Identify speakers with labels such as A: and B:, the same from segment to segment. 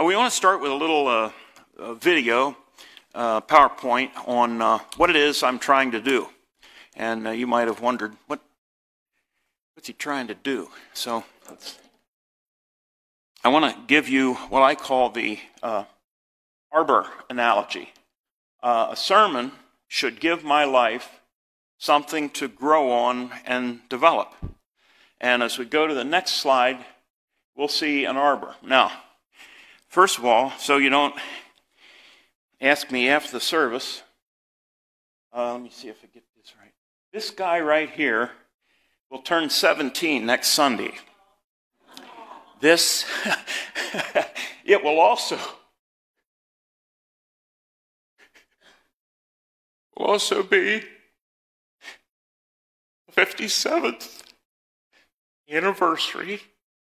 A: Uh, we want to start with a little uh, uh, video, uh, PowerPoint, on uh, what it is I'm trying to do. And uh, you might have wondered, what, what's he trying to do? So I want to give you what I call the arbor analogy. a sermon should give my life something to grow on and develop. And as we go to the next slide, we'll see an arbor. Now, first of all, so you don't ask me after the service, uh, let me see if I get this right. This guy right here will turn 17 next Sunday. This, it will also, will also be the 57th anniversary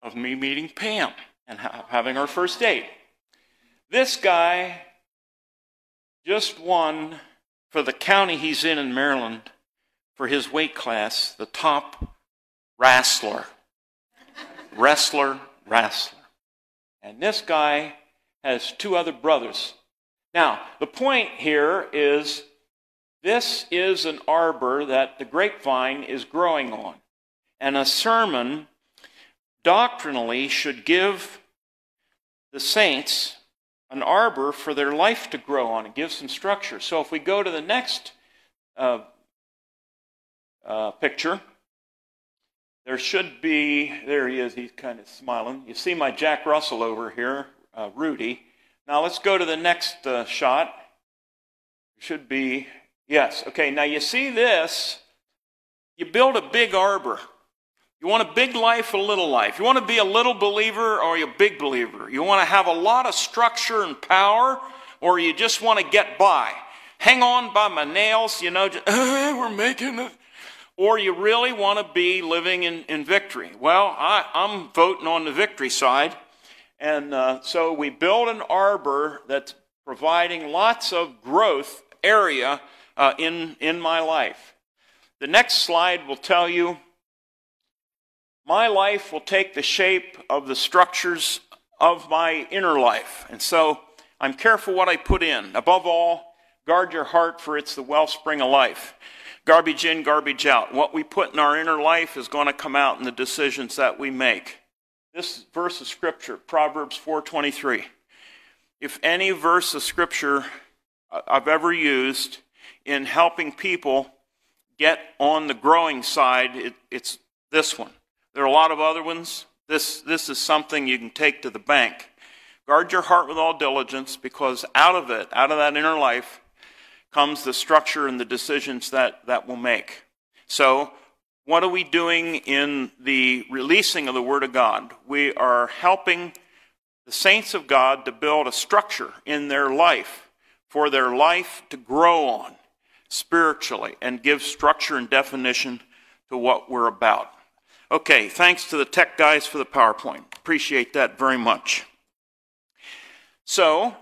A: of me meeting Pam and ha- having our first date. This guy just won for the county he's in in Maryland for his weight class the top wrestler. wrestler, wrestler. And this guy has two other brothers. Now, the point here is this is an arbor that the grapevine is growing on. And a sermon doctrinally should give the saints an arbor for their life to grow on. It gives some structure. So if we go to the next uh, uh, picture, there should be, there he is, he's kind of smiling. You see my Jack Russell over here, uh, Rudy. Now let's go to the next uh, shot. should be, yes, okay, now you see this. You build a big arbor. You want a big life, a little life. You want to be a little believer or a big believer. You want to have a lot of structure and power or you just want to get by. Hang on by my nails, you know, just, we're making it. Or you really want to be living in, in victory. Well, I, am voting on the victory side. And uh, so we build an arbor that's providing lots of growth area uh, in, in my life. The next slide will tell you my life will take the shape of the structures of my inner life. And so I'm careful what I put in. Above all, guard your heart, for it's the wellspring of life. Garbage in, garbage out. What we put in our inner life is going to come out in the decisions that we make. This verse of scripture, Proverbs 4:23. If any verse of scripture uh, I've ever used in helping people get on the growing side, it, it's this one. There are a lot of other ones. This, this is something you can take to the bank. Guard your heart with all diligence because out of it, out of that inner life, comes the structure and the decisions that, that we'll make. So, what are we doing in the releasing of the Word of God? We are helping the saints of God to build a structure in their life for their life to grow on spiritually and give structure and definition to what we're about. Okay, thanks to the tech guys for the PowerPoint. Appreciate that very much. So,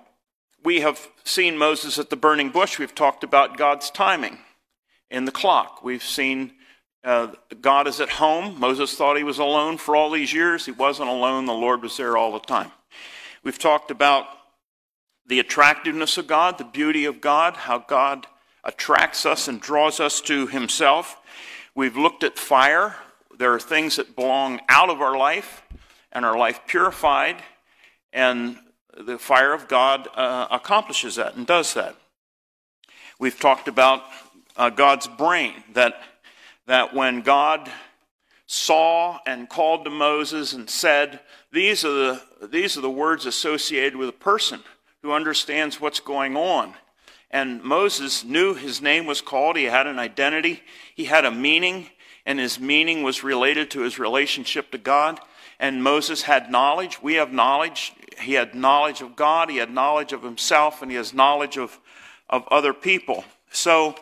A: we have seen Moses at the burning bush. We've talked about God's timing in the clock. We've seen uh, God is at home. Moses thought he was alone for all these years. He wasn't alone, the Lord was there all the time. We've talked about the attractiveness of God, the beauty of God, how God attracts us and draws us to himself. We've looked at fire, there are things that belong out of our life and our life purified, and the fire of God uh, accomplishes that and does that. We've talked about uh, God's brain, that, that when God saw and called to Moses and said, these are, the, these are the words associated with a person who understands what's going on. And Moses knew his name was called, he had an identity, he had a meaning, and his meaning was related to his relationship to God. And Moses had knowledge. We have knowledge. He had knowledge of God, he had knowledge of himself, and he has knowledge of, of other people. So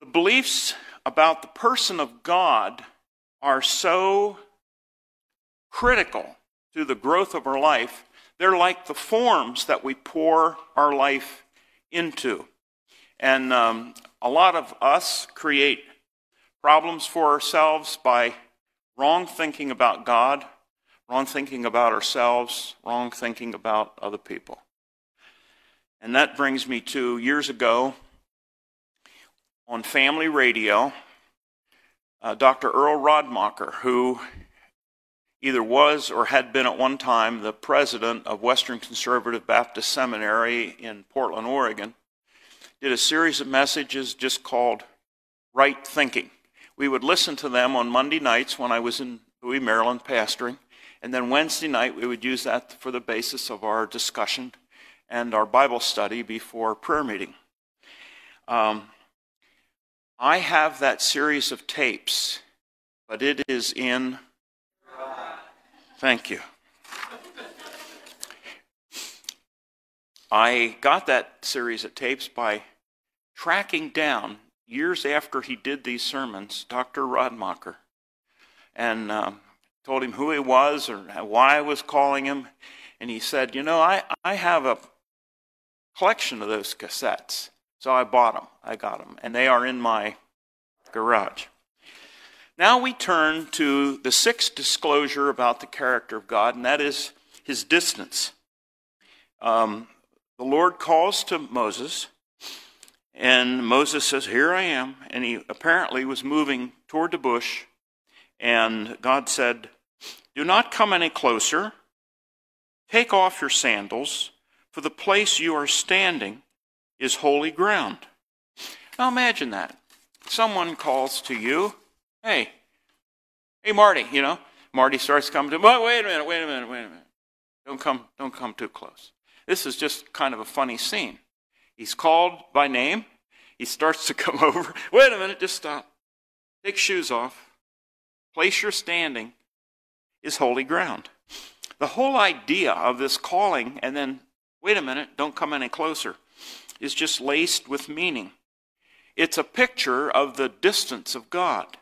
A: the beliefs about the person of God are so critical to the growth of our life. They're like the forms that we pour our life into. And um, a lot of us create problems for ourselves by wrong thinking about God, wrong thinking about ourselves, wrong thinking about other people. And that brings me to years ago on family radio, uh, Dr. Earl Radmacher, who either was or had been at one time the president of Western Conservative Baptist Seminary in Portland, Oregon, did a series of messages just called Right Thinking. We would listen to them on Monday nights when I was in Bowie, Maryland, pastoring, and then Wednesday night we would use that for the basis of our discussion and our Bible study before prayer meeting. Um, I have that series of tapes, but it is in Thank you. I got that series of tapes by tracking down, years after he did these sermons, Dr. Radmacher, and um, told him who he was or why I was calling him. And he said, You know, I, I have a collection of those cassettes. So I bought them. I got them. And they are in my garage. Now we turn to the sixth disclosure about the character of God, and that is his distance. Um, the Lord calls to Moses, and Moses says, Here I am. And he apparently was moving toward the bush, and God said, Do not come any closer. Take off your sandals, for the place you are standing is holy ground. Now imagine that. Someone calls to you Hey, hey, Marty, you know, Marty starts coming to, well, wait a minute, wait a minute, wait a minute. Don't come, don't come too close. This is just kind of a funny scene. He's called by name. He starts to come over. Wait a minute, just stop. Take shoes off. Place you're standing is holy ground. The whole idea of this calling and then, wait a minute, don't come any closer, is just laced with meaning. It's a picture of the distance of God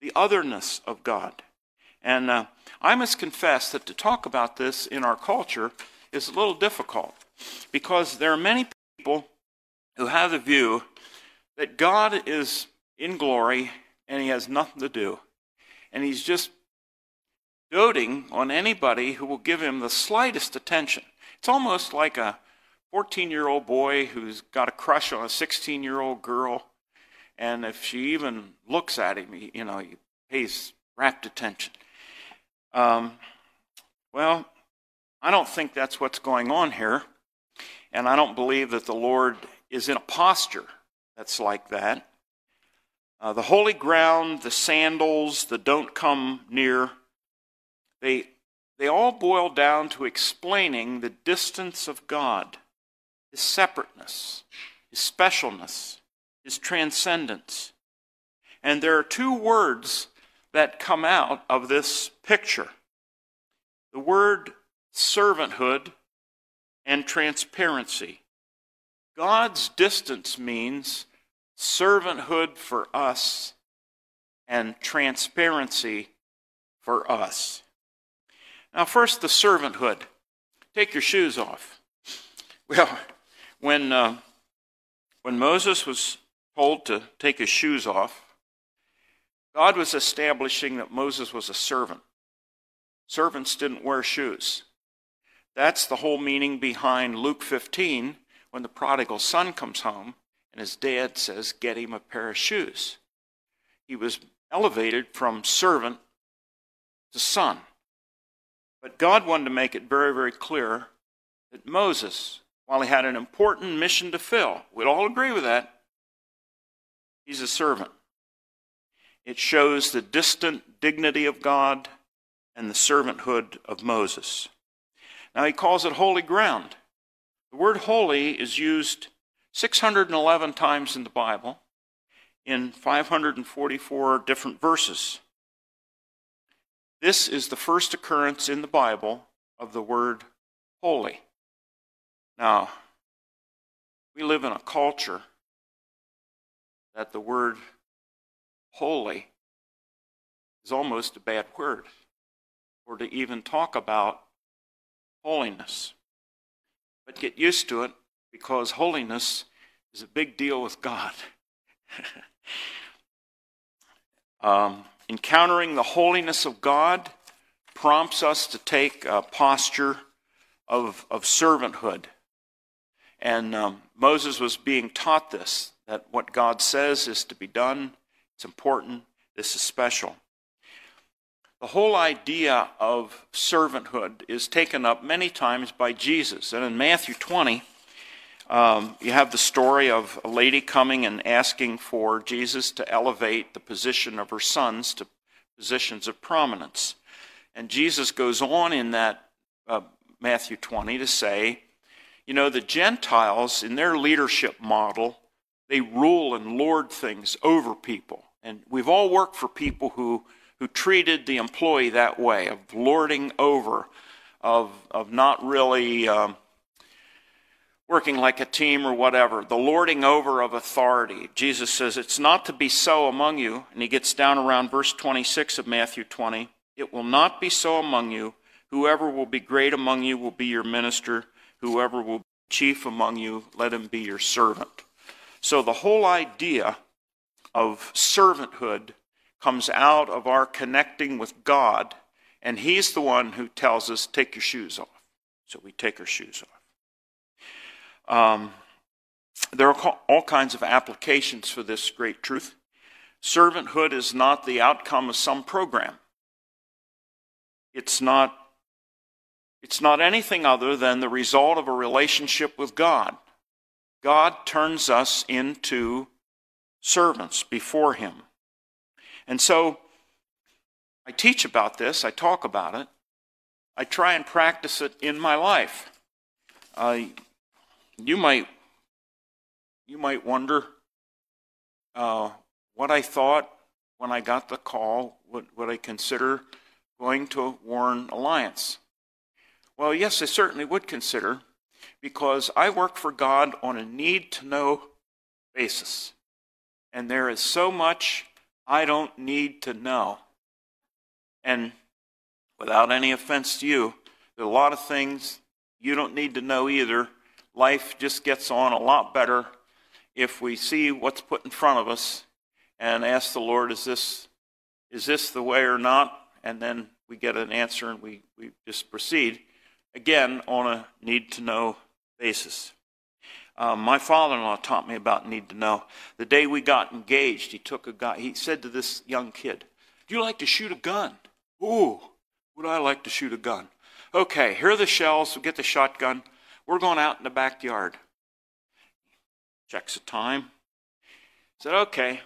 A: the otherness of God. And uh, I must confess that to talk about this in our culture is a little difficult because there are many people who have the view that God is in glory and he has nothing to do. And he's just doting on anybody who will give him the slightest attention. It's almost like a 14 year old boy who's got a crush on a 16 year old girl and if she even looks at him, you know, he pays rapt attention. Um, well, I don't think that's what's going on here. And I don't believe that the Lord is in a posture that's like that. Uh, the holy ground, the sandals, the don't come near, they, they all boil down to explaining the distance of God, his separateness, his specialness, his transcendence. And there are two words that come out of this picture the word servanthood and transparency. God's distance means servanthood for us and transparency for us. Now, first, the servanthood. Take your shoes off. Well, when, uh, when Moses was told to take his shoes off, God was establishing that Moses was a servant. Servants didn't wear shoes. That's the whole meaning behind Luke 15 when the prodigal son comes home and his dad says, Get him a pair of shoes. He was elevated from servant to son. But God wanted to make it very, very clear that Moses, while he had an important mission to fill, we'd all agree with that, He's a servant. It shows the distant dignity of God and the servanthood of Moses. Now he calls it holy ground. The word holy is used 611 times in the Bible in 544 different verses. This is the first occurrence in the Bible of the word holy. Now, we live in a culture that the word holy is almost a bad word, or to even talk about holiness. But get used to it because holiness is a big deal with God. um, encountering the holiness of God prompts us to take a posture of, of servanthood. And um, Moses was being taught this that what God says is to be done, it's important, this is special. The whole idea of servanthood is taken up many times by Jesus. And in Matthew 20, um, you have the story of a lady coming and asking for Jesus to elevate the position of her sons to positions of prominence. And Jesus goes on in that uh, Matthew 20 to say, you know, the Gentiles, in their leadership model, they rule and lord things over people. And we've all worked for people who, who treated the employee that way, of lording over, of, of not really um, working like a team or whatever, the lording over of authority. Jesus says, It's not to be so among you. And he gets down around verse 26 of Matthew 20. It will not be so among you. Whoever will be great among you will be your minister. Whoever will be chief among you, let him be your servant. So the whole idea of servanthood comes out of our connecting with God, and He's the one who tells us, take your shoes off. So we take our shoes off. Um, there are all kinds of applications for this great truth. Servanthood is not the outcome of some program. It's not, it's not anything other than the result of a relationship with God. God turns us into servants before Him. And so I teach about this, I talk about it, I try and practice it in my life. Uh, you might you might wonder uh, what I thought when I got the call. Would, would I consider going to Warren Alliance? Well, yes, I certainly would consider because I work for God on a need to know basis. And there is so much I don't need to know. And without any offense to you, there are a lot of things you don't need to know either. Life just gets on a lot better if we see what's put in front of us and ask the Lord, is this, is this the way or not? And then we get an answer and we, we just proceed. Again, on a need to know basis. Um, my father-in-law taught me about need to know. The day we got engaged, he took a guy. He said to this young kid, "Do you like to shoot a gun?" Ooh, would I like to shoot a gun? Okay, here are the shells. We'll get the shotgun. We're going out in the backyard. Checks the time. Said, "Okay,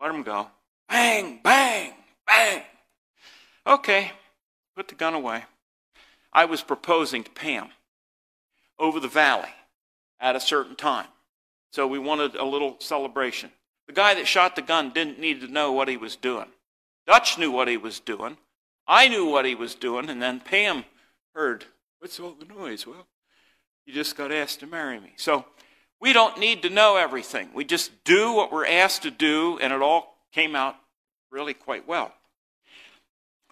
A: let him go." Bang, bang, bang. Okay, put the gun away. I was proposing to Pam over the valley at a certain time. So we wanted a little celebration. The guy that shot the gun didn't need to know what he was doing. Dutch knew what he was doing. I knew what he was doing, and then Pam heard, What's all the noise? Well, you just got asked to marry me. So we don't need to know everything. We just do what we're asked to do, and it all came out really quite well.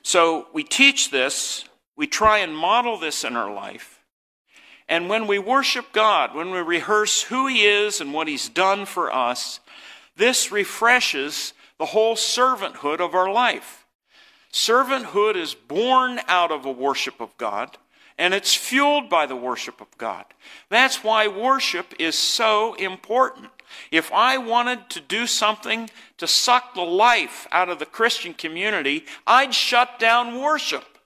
A: So we teach this, we try and model this in our life. And when we worship God, when we rehearse who He is and what He's done for us, this refreshes the whole servanthood of our life. Servanthood is born out of a worship of God, and it's fueled by the worship of God. That's why worship is so important. If I wanted to do something to suck the life out of the Christian community, I'd shut down worship.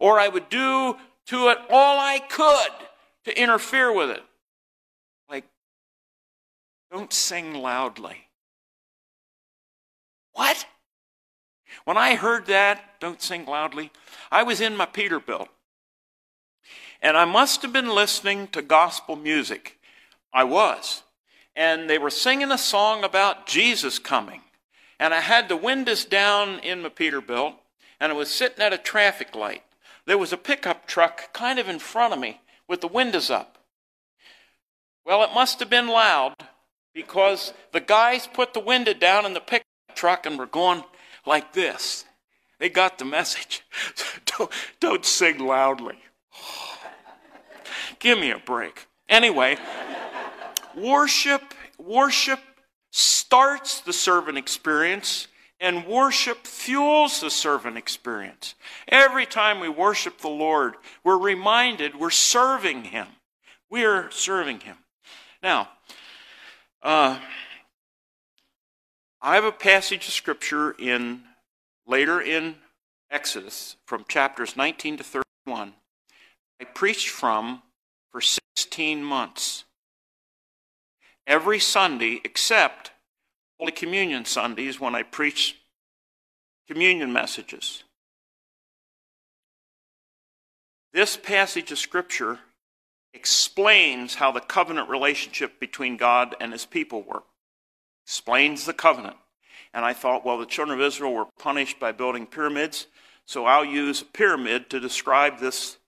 A: Or I would do to it all I could to interfere with it. Like, don't sing loudly. What? When I heard that, don't sing loudly, I was in my Peterbilt. And I must have been listening to gospel music. I was. And they were singing a song about Jesus coming. And I had the windows down in my Peterbilt, and I was sitting at a traffic light there was a pickup truck kind of in front of me with the windows up. Well, it must have been loud because the guys put the window down in the pickup truck and were going like this. They got the message. don't, don't sing loudly. Give me a break. Anyway, worship, worship starts the servant experience And worship fuels the servant experience. Every time we worship the Lord, we're reminded we're serving Him. We are serving Him. Now, uh, I have a passage of scripture in later in Exodus from chapters 19 to 31. I preached from for 16 months. Every Sunday except Holy Communion Sundays when I preach communion messages. This passage of Scripture explains how the covenant relationship between God and his people work. Explains the covenant. And I thought, well, the children of Israel were punished by building pyramids, so I'll use a pyramid to describe this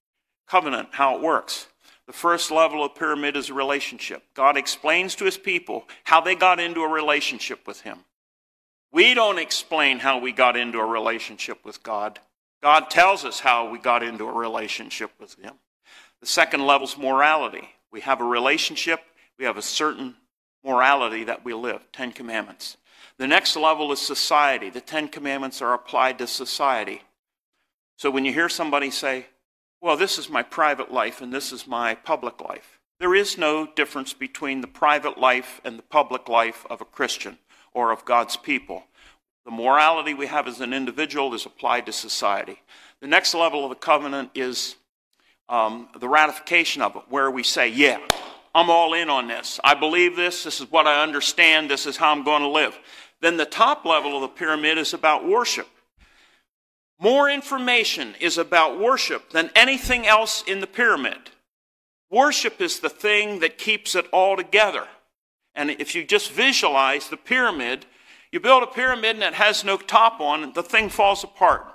A: covenant, how it works. The first level of pyramid is a relationship. God explains to his people how they got into a relationship with him. We don't explain how we got into a relationship with God. God tells us how we got into a relationship with him. The second level is morality. We have a relationship, we have a certain morality that we live, Ten Commandments. The next level is society. The Ten Commandments are applied to society. So when you hear somebody say, well, this is my private life and this is my public life, there is no difference between the private life and the public life of a Christian or of God's people. The morality we have as an individual is applied to society. The next level of the covenant is um, the ratification of it, where we say, Yeah, I'm all in on this. I believe this. This is what I understand. This is how I'm going to live. Then the top level of the pyramid is about worship. More information is about worship than anything else in the pyramid. Worship is the thing that keeps it all together. And if you just visualize the pyramid, you build a pyramid and it has no top on, the thing falls apart.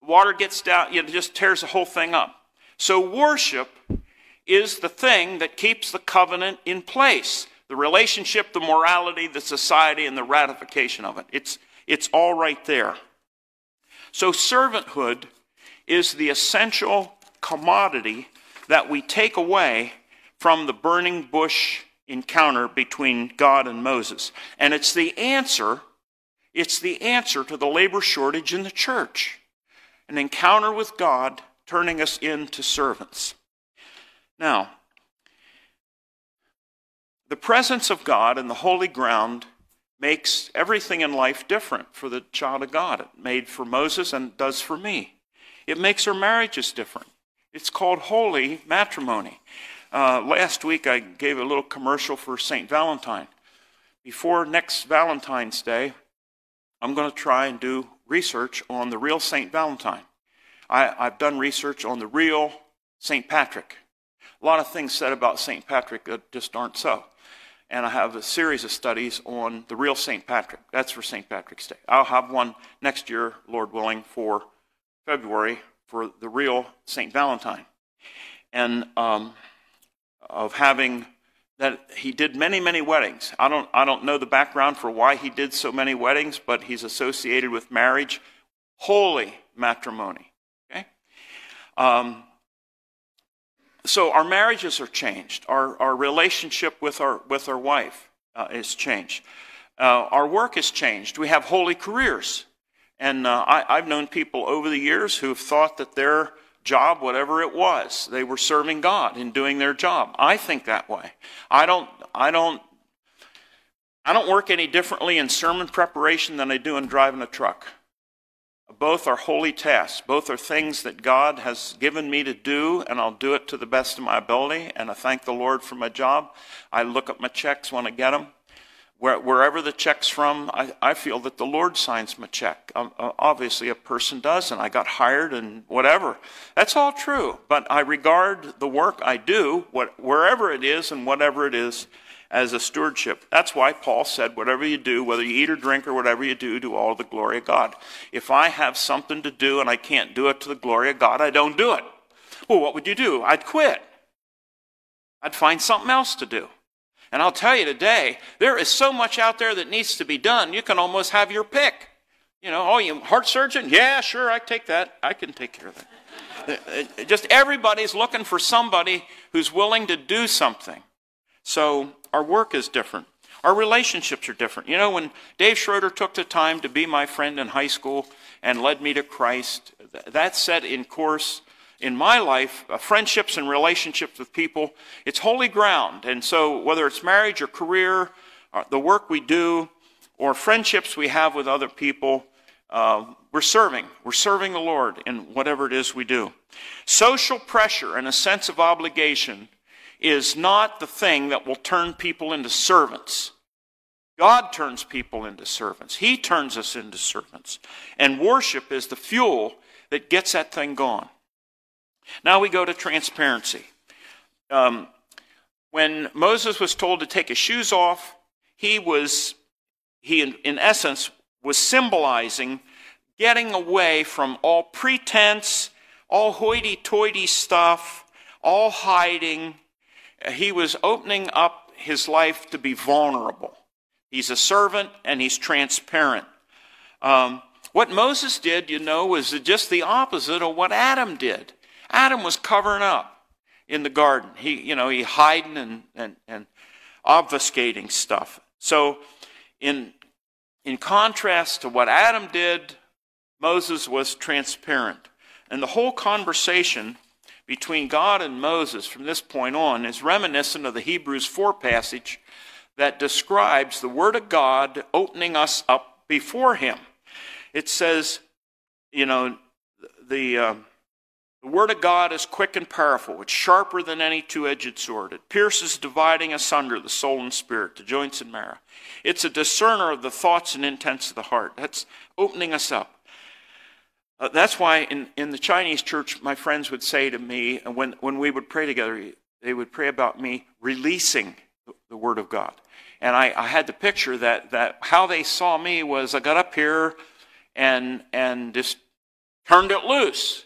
A: Water gets down, it just tears the whole thing up. So, worship is the thing that keeps the covenant in place the relationship, the morality, the society, and the ratification of it. It's, it's all right there. So, servanthood is the essential commodity that we take away from the burning bush encounter between God and Moses. And it's the answer, it's the answer to the labor shortage in the church. An encounter with God turning us into servants. Now, the presence of God in the holy ground makes everything in life different for the child of God. It made for Moses and does for me. It makes our marriages different. It's called holy matrimony. Uh, last week I gave a little commercial for St. Valentine. Before next Valentine's Day, I'm going to try and do research on the real St. Valentine. I, I've done research on the real St. Patrick. A lot of things said about St. Patrick that just aren't so. And I have a series of studies on the real St. Patrick. That's for St. Patrick's Day. I'll have one next year, Lord willing, for February for the real St. Valentine. And um, of having that he did many, many weddings. I don't, I don't know the background for why he did so many weddings, but he's associated with marriage, holy matrimony. Um, so our marriages are changed. Our, our relationship with our, with our wife uh, is changed. Uh, our work has changed. We have holy careers. And uh, I, I've known people over the years who have thought that their job, whatever it was, they were serving God in doing their job. I think that way. I don't, I don't, I don't work any differently in sermon preparation than I do in driving a truck. Both are holy tasks. Both are things that God has given me to do, and I'll do it to the best of my ability. And I thank the Lord for my job. I look at my checks when I get them. Where, wherever the check's from, I, I, feel that the Lord signs my check. Um, uh, obviously, a person does, and I got hired and whatever. That's all true. But I regard the work I do, what, wherever it is and whatever it is, as a stewardship. That's why Paul said, whatever you do, whether you eat or drink or whatever you do, do all the glory of God. If I have something to do and I can't do it to the glory of God, I don't do it. Well, what would you do? I'd quit. I'd find something else to do. And I'll tell you today, there is so much out there that needs to be done, you can almost have your pick. You know, oh, you heart surgeon? Yeah, sure, I take that. I can take care of that. Just everybody's looking for somebody who's willing to do something. So our work is different. Our relationships are different. You know, when Dave Schroeder took the time to be my friend in high school and led me to Christ, that set in course in my life, uh, friendships and relationships with people, it's holy ground. And so, whether it's marriage or career, or the work we do, or friendships we have with other people, uh, we're serving. We're serving the Lord in whatever it is we do. Social pressure and a sense of obligation is not the thing that will turn people into servants. God turns people into servants. He turns us into servants. And worship is the fuel that gets that thing going. Now we go to transparency. Um, when Moses was told to take his shoes off, he was, he in, in essence, was symbolizing getting away from all pretense, all hoity toity stuff, all hiding. He was opening up his life to be vulnerable. He's a servant and he's transparent. Um, what Moses did, you know, was just the opposite of what Adam did. Adam was covering up in the garden. He, you know, he hiding and, and, and obfuscating stuff. So, in, in contrast to what Adam did, Moses was transparent. And the whole conversation between God and Moses from this point on is reminiscent of the Hebrews 4 passage that describes the Word of God opening us up before Him. It says, you know, the. Uh, the Word of God is quick and powerful. It's sharper than any two edged sword. It pierces, dividing asunder the soul and spirit, the joints and marrow. It's a discerner of the thoughts and intents of the heart. That's opening us up. Uh, that's why in, in the Chinese church, my friends would say to me, when, when we would pray together, they would pray about me releasing the, the Word of God. And I, I had the picture that, that how they saw me was I got up here and, and just turned it loose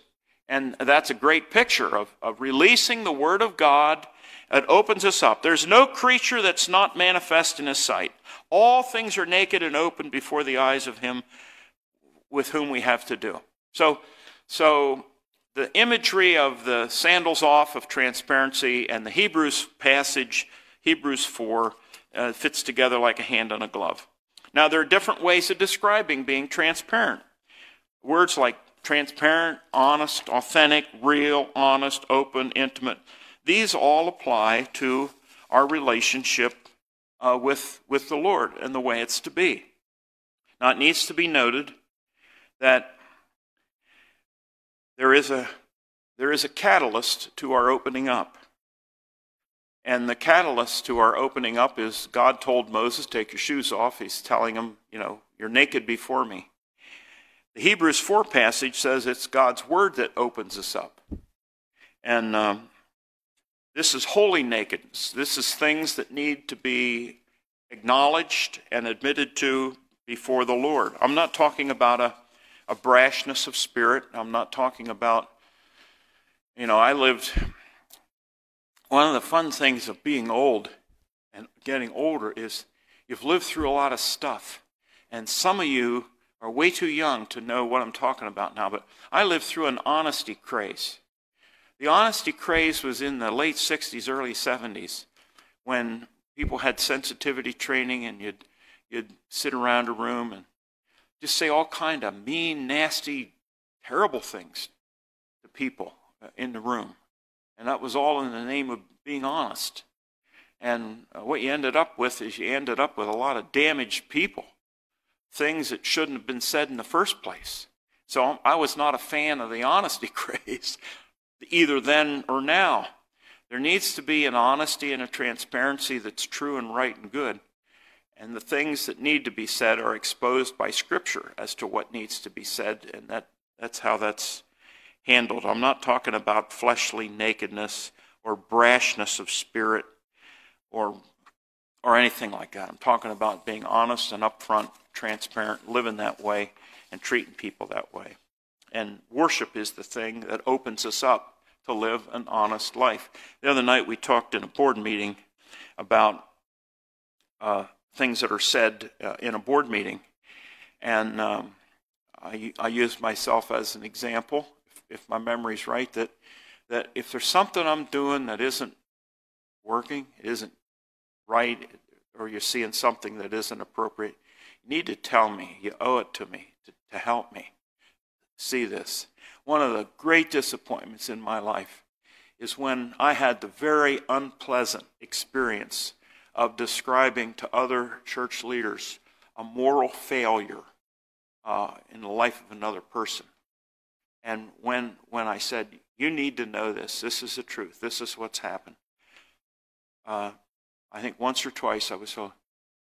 A: and that's a great picture of, of releasing the Word of God. It opens us up. There's no creature that's not manifest in His sight. All things are naked and open before the eyes of Him with whom we have to do. So, so the imagery of the sandals off of transparency and the Hebrews passage, Hebrews 4, uh, fits together like a hand on a glove. Now, there are different ways of describing being transparent. Words like transparent, honest, authentic, real, honest, open, intimate. These all apply to our relationship uh, with, with the Lord and the way it's to be. Now, it needs to be noted that there is a, there is a catalyst to our opening up. And the catalyst to our opening up is God told Moses, Take your shoes off. He's telling him, You know, you're naked before me. The Hebrews 4 passage says it's God's word that opens us up. And um, this is holy nakedness. This is things that need to be acknowledged and admitted to before the Lord. I'm not talking about a, a brashness of spirit. I'm not talking about, you know, I lived. One of the fun things of being old and getting older is you've lived through a lot of stuff. And some of you are way too young to know what I'm talking about now, but I lived through an honesty craze. The honesty craze was in the late 60s, early 70s, when people had sensitivity training and you'd, you'd sit around a room and just say all kind of mean, nasty, terrible things to people uh, in the room. And that was all in the name of being honest. And uh, what you ended up with is you ended up with a lot of damaged people things that shouldn't have been said in the first place. So I was not a fan of the honesty craze, either then or now. There needs to be an honesty and a transparency that's true and right and good. And the things that need to be said are exposed by Scripture as to what needs to be said, and that, that's how that's handled. I'm not talking about fleshly nakedness or brashness of spirit or, or anything like that. I'm talking about being honest and upfront transparent, living that way, and treating people that way. And worship is the thing that opens us up to live an honest life. The other night we talked in a board meeting about uh, things that are said uh, in a board meeting. And um, I, I use myself as an example, if, if my memory's right, that, that if there's something I'm doing that isn't working, it isn't right, or you're seeing something that isn't appropriate, you need to tell me. You owe it to me to, to help me see this. One of the great disappointments in my life is when I had the very unpleasant experience of describing to other church leaders a moral failure uh, in the life of another person. And when, when I said, You need to know this, this is the truth, this is what's happened, uh, I think once or twice I was so,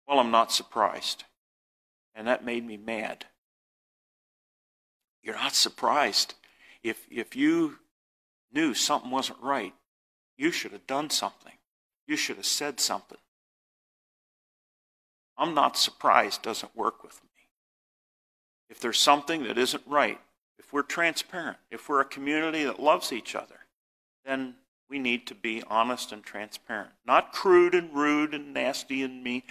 A: well, I'm not surprised. And that made me mad. You're not surprised. If, if you knew something wasn't right, you should have done something. You should have said something. I'm not surprised doesn't work with me. If there's something that isn't right, if we're transparent, if we're a community that loves each other, then we need to be honest and transparent. Not crude and rude and nasty and mean,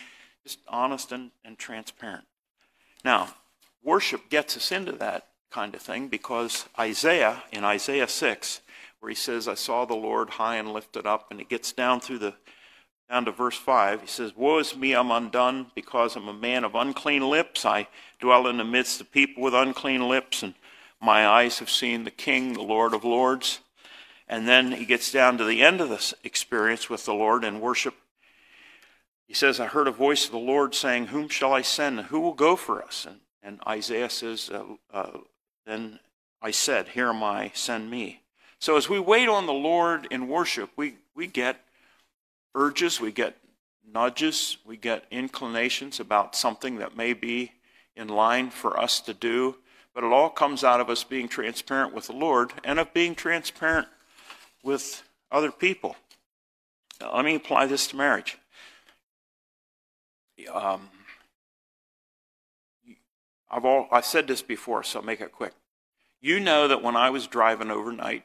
A: just honest and, and transparent. Now, worship gets us into that kind of thing because Isaiah, in Isaiah 6, where he says, I saw the Lord high and lifted up, and he gets down through the down to verse 5, he says, Woe is me, I'm undone, because I'm a man of unclean lips. I dwell in the midst of people with unclean lips, and my eyes have seen the King, the Lord of Lords. And then he gets down to the end of this experience with the Lord in worship. He says, I heard a voice of the Lord saying, Whom shall I send? Who will go for us? And, and Isaiah says, uh, uh, Then I said, Here am I, send me. So as we wait on the Lord in worship, we, we get urges, we get nudges, we get inclinations about something that may be in line for us to do. But it all comes out of us being transparent with the Lord and of being transparent with other people. Now, let me apply this to marriage. Um, I've, all, I've said this before, so I'll make it quick. You know that when I was driving overnight,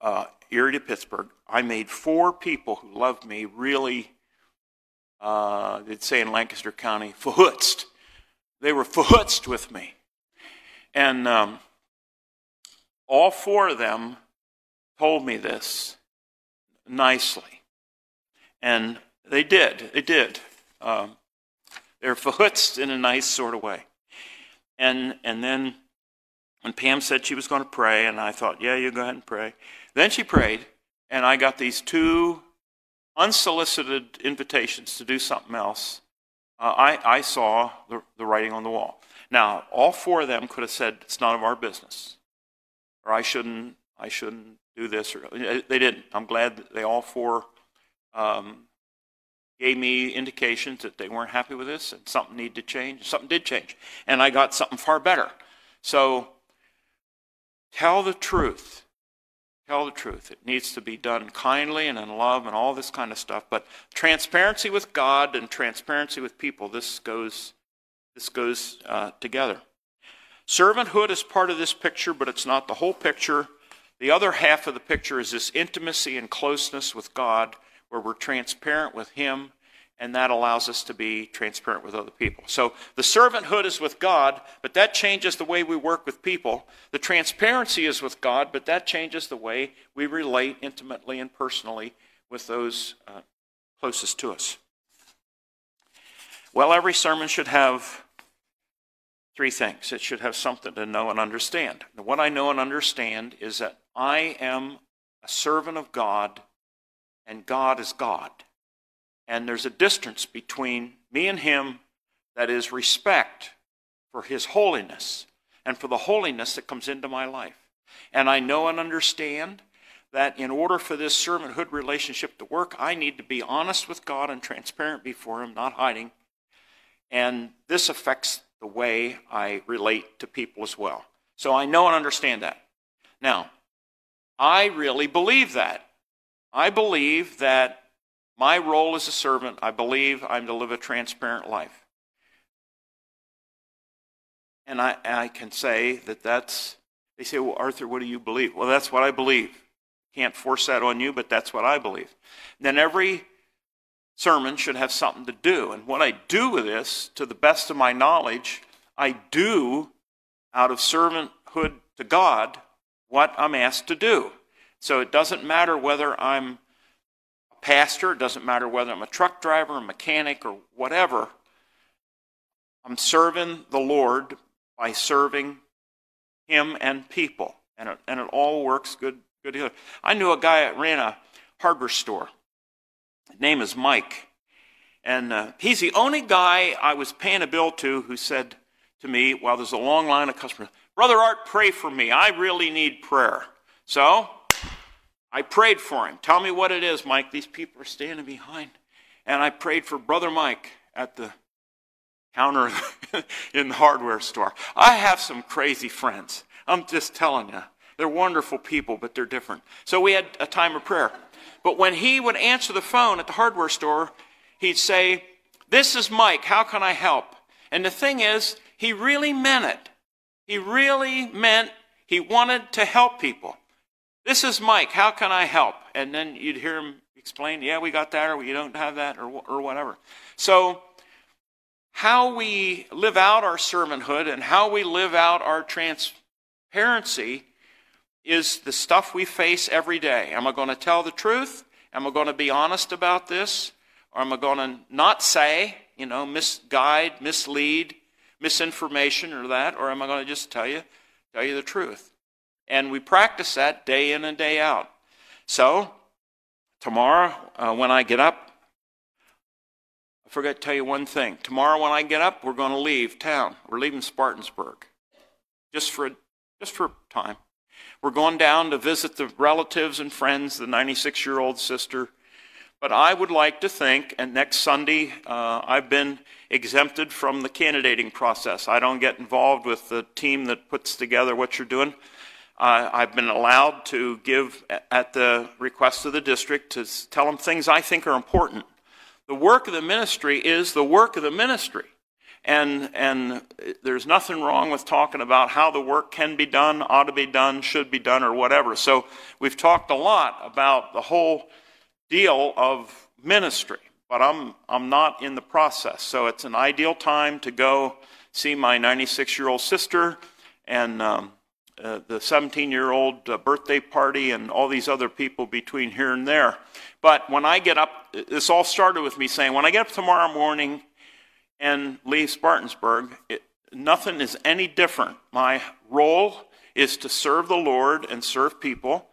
A: uh, Erie to Pittsburgh, I made four people who loved me really, uh, they'd say in Lancaster County, fahutzed. They were fahutzed with me. And um, all four of them told me this nicely. And they did. They did. Um, they're fahutzed in a nice sort of way. And, and then when Pam said she was going to pray, and I thought, yeah, you go ahead and pray. Then she prayed, and I got these two unsolicited invitations to do something else. Uh, I, I saw the, the writing on the wall. Now, all four of them could have said, it's none of our business. Or I shouldn't, I shouldn't do this. Or They didn't. I'm glad they all four um, gave me indications that they weren't happy with this and something needed to change. Something did change. And I got something far better. So tell the truth. Tell the truth. It needs to be done kindly and in love and all this kind of stuff. But transparency with God and transparency with people, this goes, this goes uh, together. Servanthood is part of this picture, but it's not the whole picture. The other half of the picture is this intimacy and closeness with God, where we're transparent with Him and that allows us to be transparent with other people. So the servanthood is with God, but that changes the way we work with people. The transparency is with God, but that changes the way we relate intimately and personally with those uh, closest to us. Well, every sermon should have three things it should have something to know and understand. And what I know and understand is that I am a servant of God, and God is God. And there's a distance between me and him that is respect for his holiness and for the holiness that comes into my life. And I know and understand that in order for this servanthood relationship to work, I need to be honest with God and transparent before him, not hiding. And this affects the way I relate to people as well. So I know and understand that. Now, I really believe that. I believe that my role as a servant, I believe I'm to live a transparent life. And I, I can say that that's, they say, well, Arthur, what do you believe? Well, that's what I believe. Can't force that on you, but that's what I believe. Then every sermon should have something to do. And what I do with this, to the best of my knowledge, I do out of servanthood to God what I'm asked to do. So it doesn't matter whether I'm pastor, it doesn't matter whether I'm a truck driver, a mechanic, or whatever. I'm serving the Lord by serving Him and people. And it, and it all works good, good together. I knew a guy that ran a hardware store. His name is Mike. And uh, he's the only guy I was paying a bill to who said to me, while there's a long line of customers, Brother Art, pray for me. I really need prayer. So I prayed for him. Tell me what it is, Mike. These people are standing behind. And I prayed for Brother Mike at the counter in the hardware store. I have some crazy friends. I'm just telling you. They're wonderful people, but they're different. So we had a time of prayer. But when he would answer the phone at the hardware store, he'd say, This is Mike. How can I help? And the thing is, he really meant it. He really meant he wanted to help people. This is Mike. How can I help? And then you'd hear him explain, Yeah, we got that, or we don't have that, or, or whatever. So, how we live out our servanthood and how we live out our transparency is the stuff we face every day. Am I going to tell the truth? Am I going to be honest about this? Or am I going to not say, you know, misguide, mislead, misinformation or that? Or am I going to just tell you, tell you the truth? And we practice that day in and day out. So, tomorrow uh, when I get up, I forgot to tell you one thing. Tomorrow when I get up, we're going to leave town. We're leaving Spartansburg. Just for, just for time. We're going down to visit the relatives and friends, the 96 year old sister. But I would like to think, and next Sunday, uh, I've been exempted from the candidating process. I don't get involved with the team that puts together what you're doing. Uh, I've been allowed to give at the request of the district to tell them things I think are important. The work of the ministry is the work of the ministry. And, and there's nothing wrong with talking about how the work can be done, ought to be done, should be done, or whatever. So we've talked a lot about the whole deal of ministry, but I'm, I'm not in the process. So it's an ideal time to go see my 96 year old sister and um, uh, the 17 year old uh, birthday party and all these other people between here and there. But when I get up, this all started with me saying, when I get up tomorrow morning, and leave Spartansburg, it, nothing is any different. My role is to serve the Lord and serve people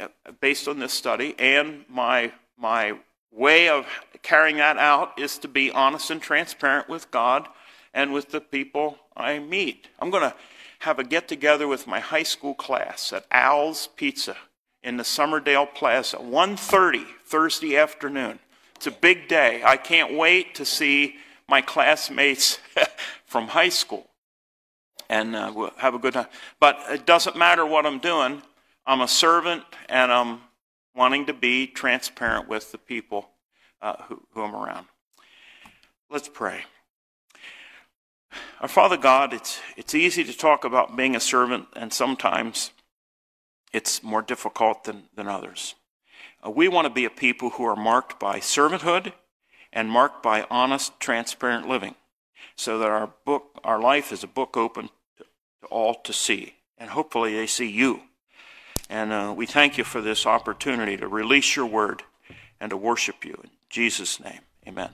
A: uh, based on this study, and my, my way of carrying that out is to be honest and transparent with God and with the people I meet. I'm going to have a get together with my high school class at Al's Pizza in the Summerdale Plaza, 1:30 Thursday afternoon. It's a big day. I can't wait to see my classmates from high school and uh, we'll have a good time. But it doesn't matter what I'm doing. I'm a servant and I'm wanting to be transparent with the people uh, who, who I'm around. Let's pray. Our Father God, it's, it's easy to talk about being a servant, and sometimes it's more difficult than, than others. Uh, we want to be a people who are marked by servanthood and marked by honest, transparent living, so that our book, our life is a book open to, to all to see, and hopefully they see you. And uh, we thank you for this opportunity to release your word and to worship you. In Jesus' name, amen.